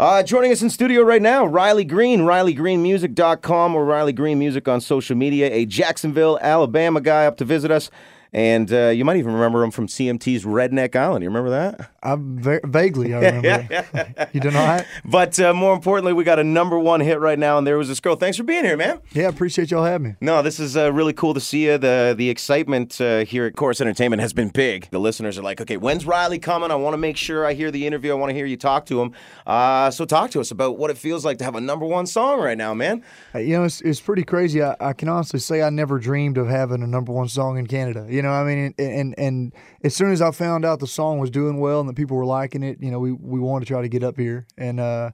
Uh, joining us in studio right now, Riley Green, RileyGreenMusic.com or Riley Green Music on social media, a Jacksonville, Alabama guy up to visit us. And uh, you might even remember him from CMT's Redneck Island. You remember that? I va- vaguely I remember. you do not? But uh, more importantly, we got a number one hit right now, and there was this girl. Thanks for being here, man. Yeah, appreciate y'all having me. No, this is uh, really cool to see you. The the excitement uh, here at Corus Entertainment has been big. The listeners are like, okay, when's Riley coming? I want to make sure I hear the interview. I want to hear you talk to him. Uh, so talk to us about what it feels like to have a number one song right now, man. Uh, You know, it's, it's pretty crazy. I, I can honestly say I never dreamed of having a number one song in Canada. You know, I mean, and, and and as soon as I found out the song was doing well and that people were liking it, you know, we we wanted to try to get up here and uh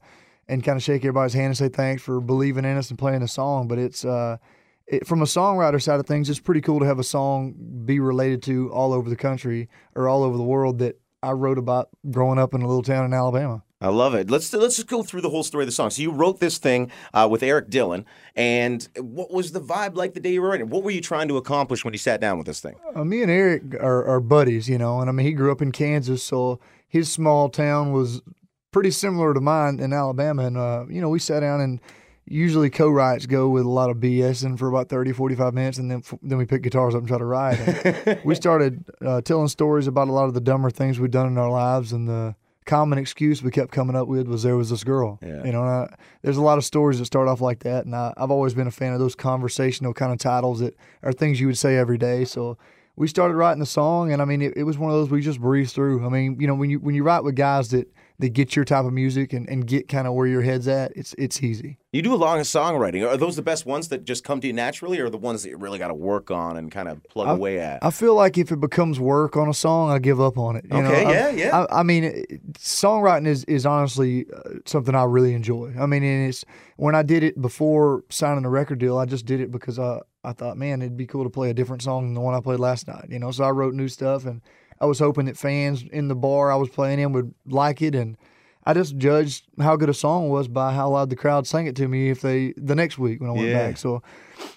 and kind of shake everybody's hand and say thanks for believing in us and playing the song. But it's uh. It, from a songwriter side of things, it's pretty cool to have a song be related to all over the country or all over the world that I wrote about growing up in a little town in Alabama. I love it. Let's let's just go through the whole story of the song. So you wrote this thing uh, with Erik Dylan, and what was the vibe like the day you were writing? What were you trying to accomplish when you sat down with this thing? Uh, me and Erik are, are buddies, you know, and I mean, he grew up in Kansas, so his small town was pretty similar to mine in Alabama. And, uh, you know, we sat down and usually co-writes go with a lot of BS and for about 30, 45 minutes, and then f- then we pick guitars up and try to write. We started uh, telling stories about a lot of the dumber things we'd done in our lives, and the common excuse we kept coming up with was there was this girl. Yeah. You know, and I, there's a lot of stories that start off like that, and I, I've always been a fan of those conversational kind of titles that are things you would say every day. So we started writing the song, and I mean, it, it was one of those we just breezed through. I mean, you know, when you when you write with guys that that get your type of music and, and get kind of where your head's at, it's it's easy. You do a lot of songwriting. Are those the best ones that just come to you naturally, or the ones that you really got to work on and kind of plug away at? I feel like if it becomes work on a song, I give up on it. You Okay, know? I- yeah, yeah. I, I mean, it- songwriting is is honestly uh, something I really enjoy. I mean, and it's when I did it before signing a record deal, I just did it because I I thought, man, it'd be cool to play a different song than the one I played last night. You know, so I wrote new stuff, and I was hoping that fans in the bar I was playing in would like it, and I just judged how good a song was by how loud the crowd sang it to me if they the next week when I went Yeah. back. So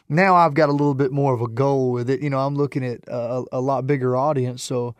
now I've got a little bit more of a goal with it. You know, I'm looking at a, a lot bigger audience. So,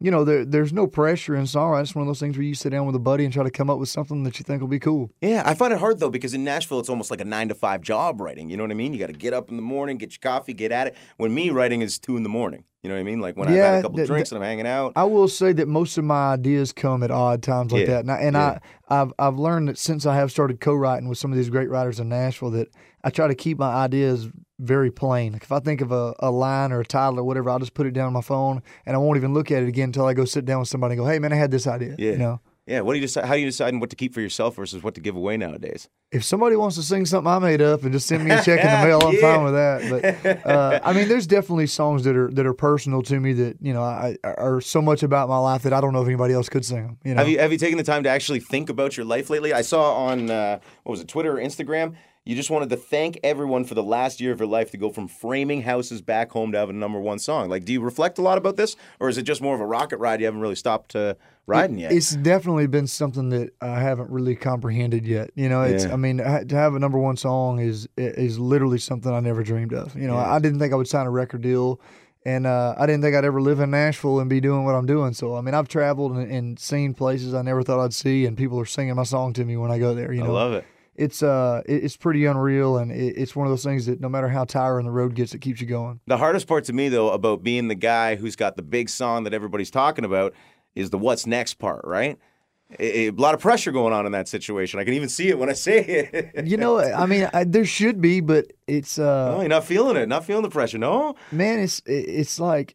you know, there, there's no pressure in songwriting. It's one of those things where you sit down with a buddy and try to come up with something that you think will be cool. Yeah, I find it hard though because in Nashville it's almost like a nine to five job writing. You know what I mean? You got to get up in the morning, get your coffee, get at it. When me writing is two in the morning. You know what I mean? Like when I've had a couple th- drinks and I'm hanging out. I will say that most of my ideas come at odd times like Yeah, that, and, I, and yeah. I, I've I've learned that since I have started co-writing with some of these great writers in Nashville, that I try to keep my ideas very plain. Like if I think of a, a line or a title or whatever, I'll just put it down on my phone, and I won't even look at it again until I go sit down with somebody and go, "Hey, man, I had this idea." Yeah. You know, yeah. What do you decide? How do you decide what to keep for yourself versus what to give away nowadays? if somebody wants to sing something I made up and just send me a check in the mail, I'm Yeah. fine with that. But uh, I mean, there's definitely songs that are that are personal to me that you know I, are so much about my life that I don't know if anybody else could sing them. You know, Have you have you taken the time to actually think about your life lately? I saw on uh, what was it, Twitter or Instagram? You just wanted to thank everyone for the last year of your life to go from framing houses back home to have a number one song. Like, do you reflect a lot about this, or is it just more of a rocket ride? You haven't really stopped uh, riding yet. It's definitely been something that I haven't really comprehended yet. You know, it's Yeah. I mean to have a number one song is is literally something I never dreamed of. You know, Yeah. I didn't think I would sign a record deal. And uh, I didn't think I'd ever live in Nashville and be doing what I'm doing. So I mean, I've traveled and, and seen places I never thought I'd see, and people are singing my song to me when I go there. You know, I love it. It's uh it's pretty unreal and it's one of those things that no matter how tiring the road gets it keeps you going The hardest part to me, though, about being the guy who's got the big song that everybody's talking about is the what's next part, right? A, a lot of pressure going on in that situation. I can even see it when I say it. you know i mean I, there should be but it's uh oh, you're not feeling it. Not feeling the pressure. No. man it's it's like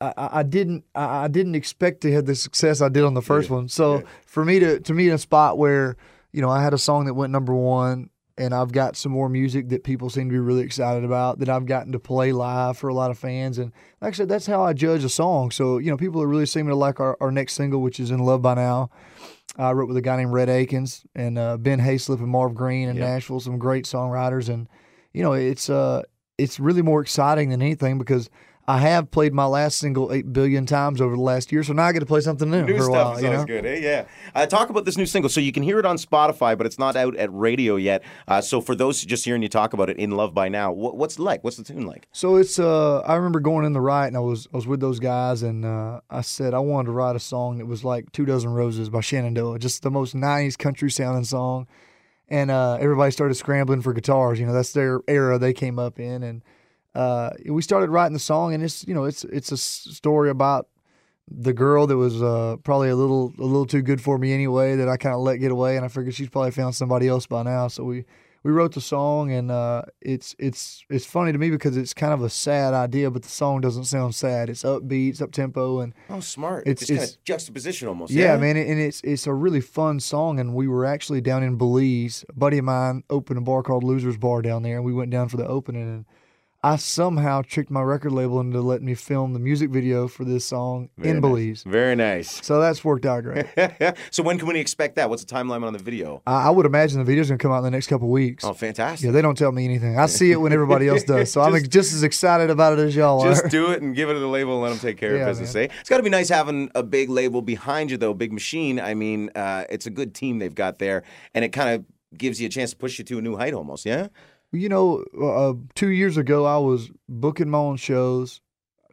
I, I didn't I didn't expect to have the success I did on the first Yeah, one. So yeah. for me to to me in a spot where you know I had a song that went number one, and I've got some more music that people seem to be really excited about that I've gotten to play live for a lot of fans. And like I said, that's how I judge a song. So you know people are really seeming to like our, our next single, which is "In Love by Now." I wrote with a guy named Rhett Akins and uh, Ben Hayslip and Marv Green in Yep. Nashville, some great songwriters, and you know it's uh it's really more exciting than anything because I have played my last single eight billion times over the last year, so now I get to play something new, New for a stuff while. is You know? good, eh? Yeah. Uh, talk about this new single. So you can hear it on Spotify, but it's not out at radio yet. Uh, so for those just hearing you talk about it, "In Love by Now," what, what's it like? What's the tune like? So it's uh I remember going in the right and I was I was with those guys and uh, I said I wanted to write a song that was like Two Dozen Roses by Shenandoah, just the most nineties country sounding song. And uh, everybody started scrambling for guitars. You know, that's their era they came up in and uh, we started writing the song and it's you know, it's it's a story about the girl that was uh, probably a little a little too good for me anyway that I kind of let get away and I figured she's probably found somebody else by now. So we we wrote the song and uh, it's it's it's funny to me because it's kind of a sad idea, but the song doesn't sound sad. It's upbeat, it's up tempo, and Oh, smart. It's- It's, just kind of juxtaposition almost. yeah, man, and it's it's a really fun song. And we were actually down in Belize. A buddy of mine opened a bar called Losers Bar down there, and we went down for the opening. And I somehow tricked my record label into letting me film the music video for this song Very in nice. Belize. Very nice. So that's worked out great. so when can we expect that? What's the timeline on the video? I, I would imagine the video's gonna come out in the next couple weeks. Oh, fantastic. Yeah, they don't tell me anything. I see it when everybody else does. So I'm Just- just as excited about it as y'all Just are. Just do it and give it to the label and let them take care Yeah, of business. Eh? It's got to be nice having a big label behind you, though. Big machine. I mean, uh, it's a good team they've got there, and it kind of gives you a chance to push you to a new height, almost. Yeah. You know, uh, two years ago, I was booking my own shows,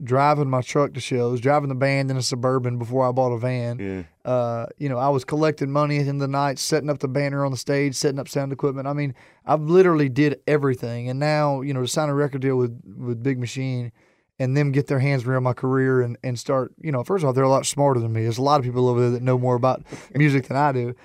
driving my truck to shows, driving the band in a suburban before I bought a van. Yeah. Uh, you know, I was collecting money in the night, setting up the banner on the stage, setting up sound equipment. I mean, I've literally did everything. And now, you know, to sign a record deal with with Big Machine and them get their hands around my career and, and start, you know, first off, they're a lot smarter than me. There's a lot of people over there that know more about music than I do.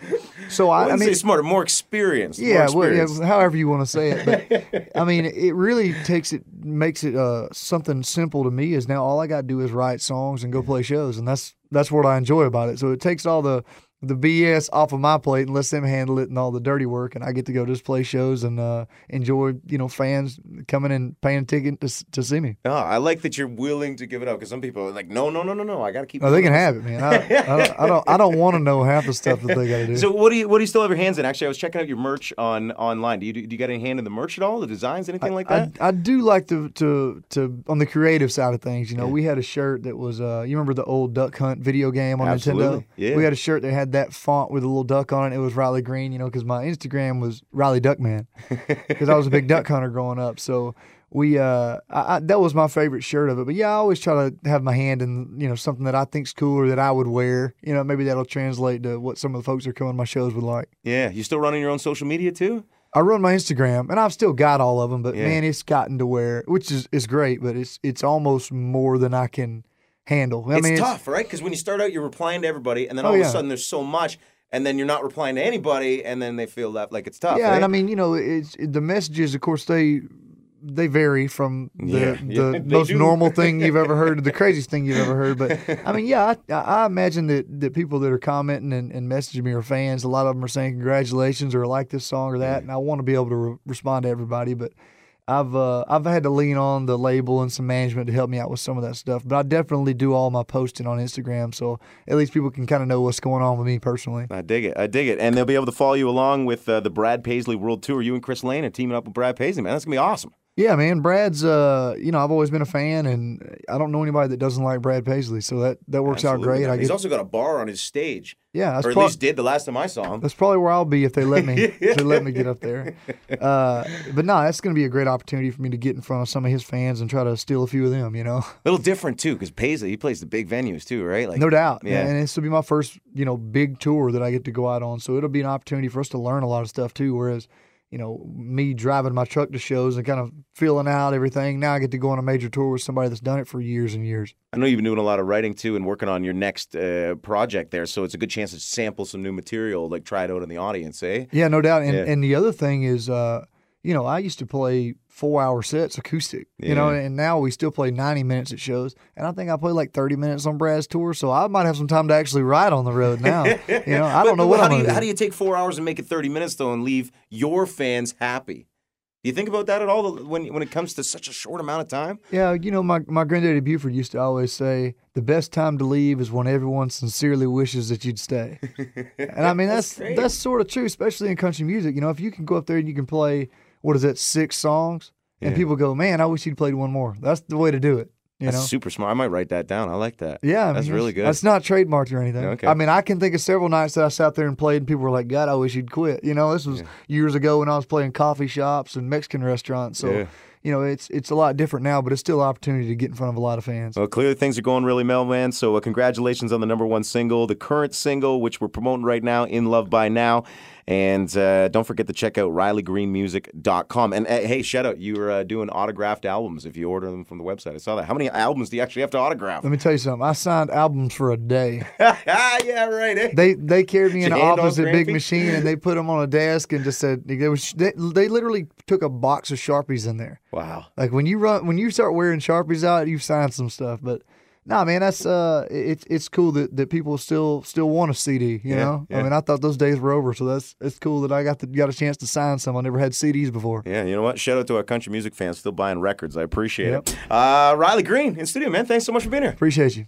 So I, I, mean, say smarter, more experienced. more yeah, well, yeah, however you want to say it. But I mean, it really takes it, makes it uh, something simple to me. Is now all I got to do is write songs and go play shows, and that's that's what I enjoy about it. So it takes all the the BS off of my plate and lets them handle it and all the dirty work, and I get to go just play shows and uh, enjoy you know fans coming and paying a ticket to to see me. Oh, I like that you're willing to give it up because some people are like, no, no, no, no, no. I got to keep. Oh, they can this." have it, man. I, I don't I don't, I don't want to know half the stuff that they got to do. So what do you what do you still have your hands in? Actually, I was checking out your merch on online. Do you do you get any hand in the merch at all? The designs, anything like that? I, I do like to, to to on the creative side of things. You know, we had a shirt that was uh, you remember the old Duck Hunt video game on Absolutely, Nintendo? yeah. We had a shirt that had that font with a little duck on it. It was Riley Green. You know, because my Instagram was Riley Duckman because I was a big duck hunter growing up. So we uh, I, I, that was my favorite shirt of it. But yeah, I always try to have my hand in you know something that I think's cool or that I would wear. You know, maybe that'll translate to what some of the folks that are coming to my shows would like. yeah, you still running your own social media too? I run my Instagram, and I've still got all of them, but Yeah. man, it's gotten to where, which is is great, but it's it's almost more than I can handle. I it's mean, tough, right? Because when you start out, you're replying to everybody, and then Oh, all of yeah. a sudden there's so much, and then you're not replying to anybody, and then they feel that like it's tough. yeah, eh? and I mean, you know, it's the messages. Of course, they they vary from the Yeah, the yeah, most do. normal thing you've ever heard to the craziest thing you've ever heard. But I mean, yeah, I, I imagine that, that people that are commenting and, and messaging me are fans. A lot of them are saying congratulations or like this song or that, and I want to be able to re- respond to everybody. But I've uh, I've had to lean on the label and some management to help me out with some of that stuff. But I definitely do all my posting on Instagram, so at least people can kind of know what's going on with me personally. I dig it. I dig it. And they'll be able to follow you along with uh, the Brad Paisley World Tour. You and Chris Lane are teaming up with Brad Paisley, man. That's gonna be awesome. Yeah, man. Brad's, uh, you know, I've always been a fan, and I don't know anybody that doesn't like Brad Paisley, so that that works out Absolutely, great. man. I He's get, also got a bar on his stage, yeah, that's, or at prob- least did the last time I saw him. that's probably where I'll be if they let me if they let me get up there. Uh, but no, that's going to be a great opportunity for me to get in front of some of his fans and try to steal a few of them. You know, A little different too, because Paisley he plays the big venues too, right? Like no doubt. Yeah. and this will be my first, you know, big tour that I get to go out on, so it'll be an opportunity for us to learn a lot of stuff too. Whereas. You know, me driving my truck to shows and kind of feeling out everything. Now I get to go on a major tour with somebody that's done it for years and years. I know you've been doing a lot of writing too, and working on your next uh, project there. So it's a good chance to sample some new material, like try it out in the audience, eh? Yeah, no doubt. And Yeah. and the other thing is, uh, you know, I used to play four hour sets acoustic, you know, and now we still play 90 minutes at shows. And I think I play like 30 minutes on Brad's tour. So I might have some time to actually ride on the road now. you know, I But- don't know what how I'm do you to how do. do you take four hours and make it thirty minutes though, and leave your fans happy? Do you think about that at all when when it comes to such a short amount of time? Yeah, you know, my, my granddaddy Buford used to always say, the best time to leave is when everyone sincerely wishes that you'd stay. and I mean, that's great. that's sort of true, especially in country music. You know, if you can go up there and you can play, what is that, six songs, and Yeah. people go, man, I wish you'd played one more. That's the way to do it. You That's know. super smart. I might write that down. I like that. Yeah, I that's mean, really good. That's not trademarked or anything. Okay. I mean, I can think of several nights that I sat there and played, and people were like, "God, I wish you'd quit." You know, this was years ago when I was playing coffee shops and Mexican restaurants. So, Yeah. you know, it's it's a lot different now, but it's still an opportunity to get in front of a lot of fans. Well, clearly things are going really well, man. So, uh, congratulations on the number one single, the current single, which we're promoting right now, In Love by Now. And uh, don't forget to check out RileyGreenMusic.com. And uh, hey, shout out, you are uh, doing autographed albums if you order them from the website. I saw that. How many albums do you actually have to autograph? Let me tell you something. I signed albums for a day. yeah, right. Eh? They they carried me in the office at Big Machine and they put them on a desk and just said they was they, they literally took a box of sharpies in there. Wow. Like when you run when you start wearing sharpies out, you've signed some stuff. But nah, man, that's uh, it's it's cool that, that people still still want a CD. You Yeah, know, yeah. I mean, I thought those days were over, so that's it's cool that I got the, got a chance to sign some. I never had CDs before. Yeah, you know what? Shout out to our country music fans still buying records. I appreciate Yep. it. Uh, Riley Green in studio, man. Thanks so much for being here. Appreciate you.